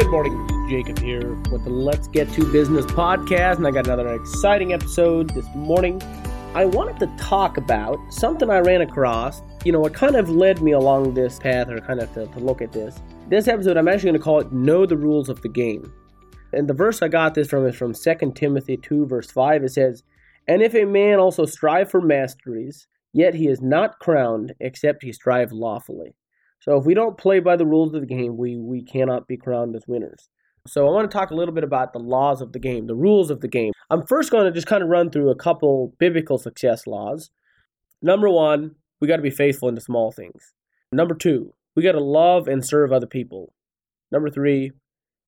Good morning, Jacob here with the Let's Get to Business podcast, and I got another exciting episode this morning. I wanted to talk about something I ran across. You know, what kind of led me along this path, or kind of to, to look at this. This episode, I'm actually going to call it Know the Rules of the Game. And the verse I got this from is from 2 Timothy 2, verse 5. It says, And if a man also strive for masteries, yet he is not crowned, except he strive lawfully. So if we don't play by the rules of the game, we, we cannot be crowned as winners. So I want to talk a little bit about the laws of the game, the rules of the game. I'm first going to just kind of run through a couple biblical success laws. Number one, we got to be faithful in the small things. Number two, we got to love and serve other people. Number three,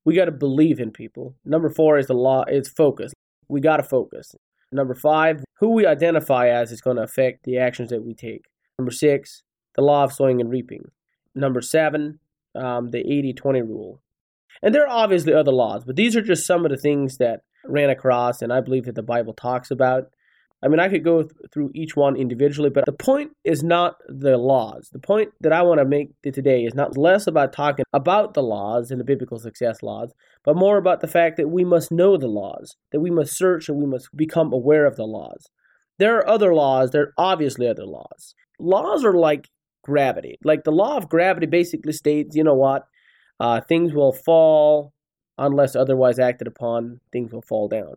we got to believe in people. Number four is the law is focus. We got to focus. Number five, who we identify as is going to affect the actions that we take. Number six, the law of sowing and reaping. Number seven, um, the 80 20 rule. And there are obviously other laws, but these are just some of the things that ran across and I believe that the Bible talks about. I mean, I could go th- through each one individually, but the point is not the laws. The point that I want to make today is not less about talking about the laws and the biblical success laws, but more about the fact that we must know the laws, that we must search and we must become aware of the laws. There are other laws, there are obviously other laws. Laws are like gravity. Like the law of gravity basically states, you know what? Uh, things will fall unless otherwise acted upon, things will fall down.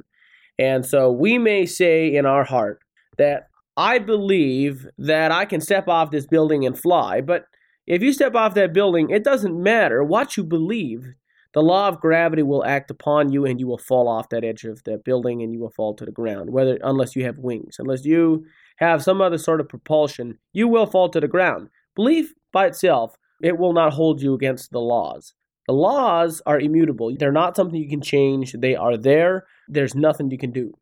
And so we may say in our heart that I believe that I can step off this building and fly, but if you step off that building, it doesn't matter what you believe. The law of gravity will act upon you and you will fall off that edge of that building and you will fall to the ground, whether unless you have wings. Unless you have some other sort of propulsion, you will fall to the ground. Belief by itself, it will not hold you against the laws. The laws are immutable. They're not something you can change. They are there. There's nothing you can do.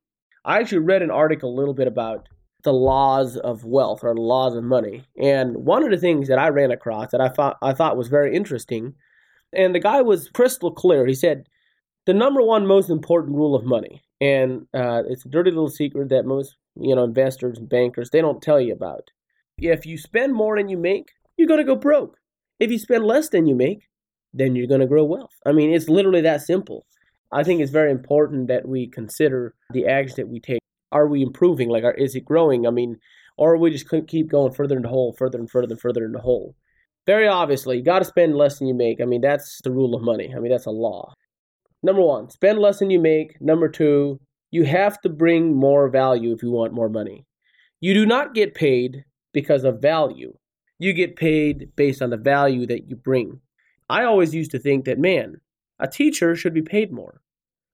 I actually read an article a little bit about the laws of wealth or the laws of money. And one of the things that I ran across that I thought I thought was very interesting, and the guy was crystal clear. He said, the number one most important rule of money, and uh, it's a dirty little secret that most you know investors and bankers they don't tell you about. If you spend more than you make, you're gonna go broke. If you spend less than you make, then you're gonna grow wealth. I mean, it's literally that simple. I think it's very important that we consider the actions that we take. Are we improving? Like, are, is it growing? I mean, or we just keep going further in the hole, further and further and further in the hole? Very obviously, you got to spend less than you make. I mean, that's the rule of money. I mean, that's a law. Number one, spend less than you make. Number two, you have to bring more value if you want more money. You do not get paid because of value. You get paid based on the value that you bring. I always used to think that, man, a teacher should be paid more.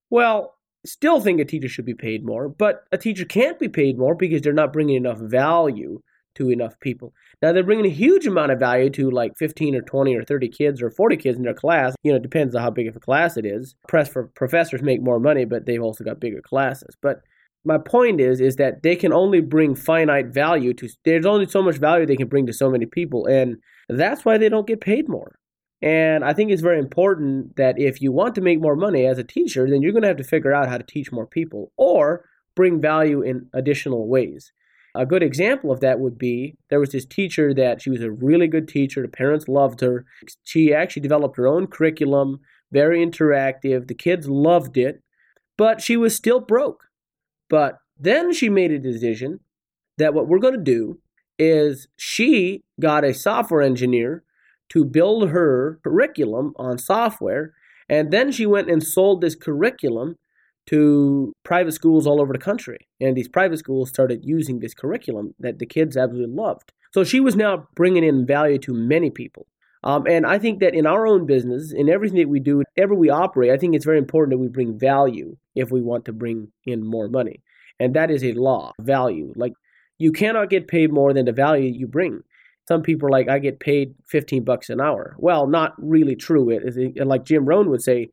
Well, still think a teacher should be paid more, but a teacher can't be paid more because they're not bringing enough value to enough people. Now they're bringing a huge amount of value to like 15 or 20 or 30 kids or 40 kids in their class. You know, it depends on how big of a class it is. Press for professors make more money, but they've also got bigger classes. But my point is is that they can only bring finite value to there's only so much value they can bring to so many people and that's why they don't get paid more. And I think it's very important that if you want to make more money as a teacher, then you're going to have to figure out how to teach more people or bring value in additional ways. A good example of that would be there was this teacher that she was a really good teacher. The parents loved her. She actually developed her own curriculum, very interactive. The kids loved it, but she was still broke. But then she made a decision that what we're going to do is she got a software engineer to build her curriculum on software. And then she went and sold this curriculum to private schools all over the country. And these private schools started using this curriculum that the kids absolutely loved. So she was now bringing in value to many people. Um, and I think that in our own business, in everything that we do, whenever we operate, I think it's very important that we bring value if we want to bring in more money. And that is a law, value. Like you cannot get paid more than the value you bring. some people are like, I get paid 15 bucks an hour. Well, not really true. It is like Jim Rohn would say,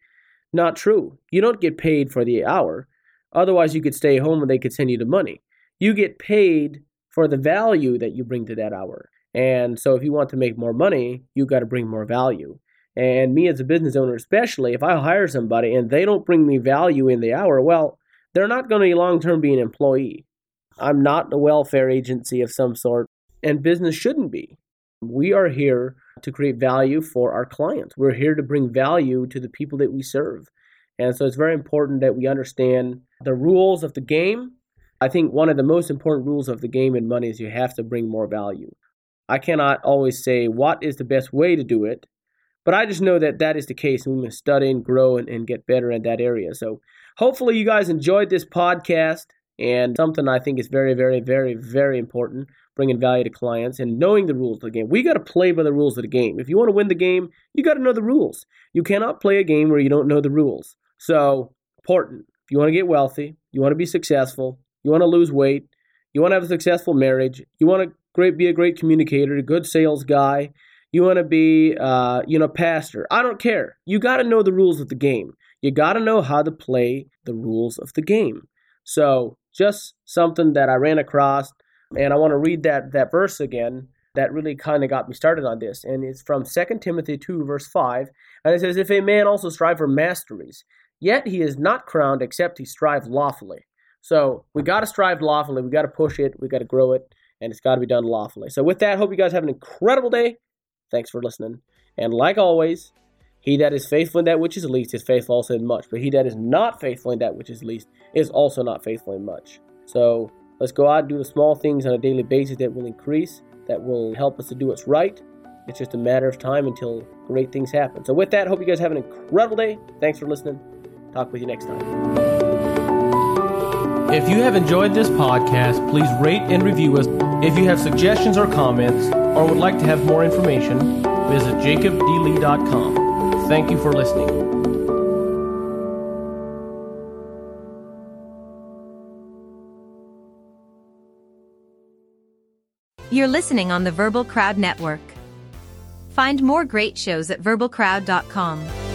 not true. You don't get paid for the hour. Otherwise, you could stay home and they could send you the money. You get paid for the value that you bring to that hour. And so, if you want to make more money, you got to bring more value. And me as a business owner, especially, if I hire somebody and they don't bring me value in the hour, well, they're not going to long term be an employee. I'm not a welfare agency of some sort, and business shouldn't be. We are here to create value for our clients. We're here to bring value to the people that we serve. And so it's very important that we understand the rules of the game. I think one of the most important rules of the game in money is you have to bring more value. I cannot always say what is the best way to do it, but I just know that that is the case. We must study and grow and, and get better in that area. So hopefully you guys enjoyed this podcast and something I think is very, very, very, very important bringing value to clients and knowing the rules of the game. We got to play by the rules of the game. If you want to win the game, you got to know the rules. You cannot play a game where you don't know the rules. So, important. If you want to get wealthy, you want to be successful, you want to lose weight, you want to have a successful marriage, you want to great be a great communicator, a good sales guy, you want to be uh, you know pastor. I don't care. You got to know the rules of the game. You got to know how to play the rules of the game. So, just something that I ran across and I want to read that that verse again that really kind of got me started on this. And it's from 2 Timothy 2, verse 5. And it says, If a man also strive for masteries, yet he is not crowned except he strive lawfully. So we got to strive lawfully. We got to push it. We got to grow it. And it's got to be done lawfully. So with that, hope you guys have an incredible day. Thanks for listening. And like always, he that is faithful in that which is least is faithful also in much. But he that is not faithful in that which is least is also not faithful in much. So let's go out and do the small things on a daily basis that will increase that will help us to do what's right. It's just a matter of time until great things happen. So, with that, hope you guys have an incredible day. Thanks for listening. Talk with you next time. If you have enjoyed this podcast, please rate and review us. If you have suggestions or comments, or would like to have more information, visit jacobdlee.com. Thank you for listening. You're listening on the Verbal Crowd Network. Find more great shows at verbalcrowd.com.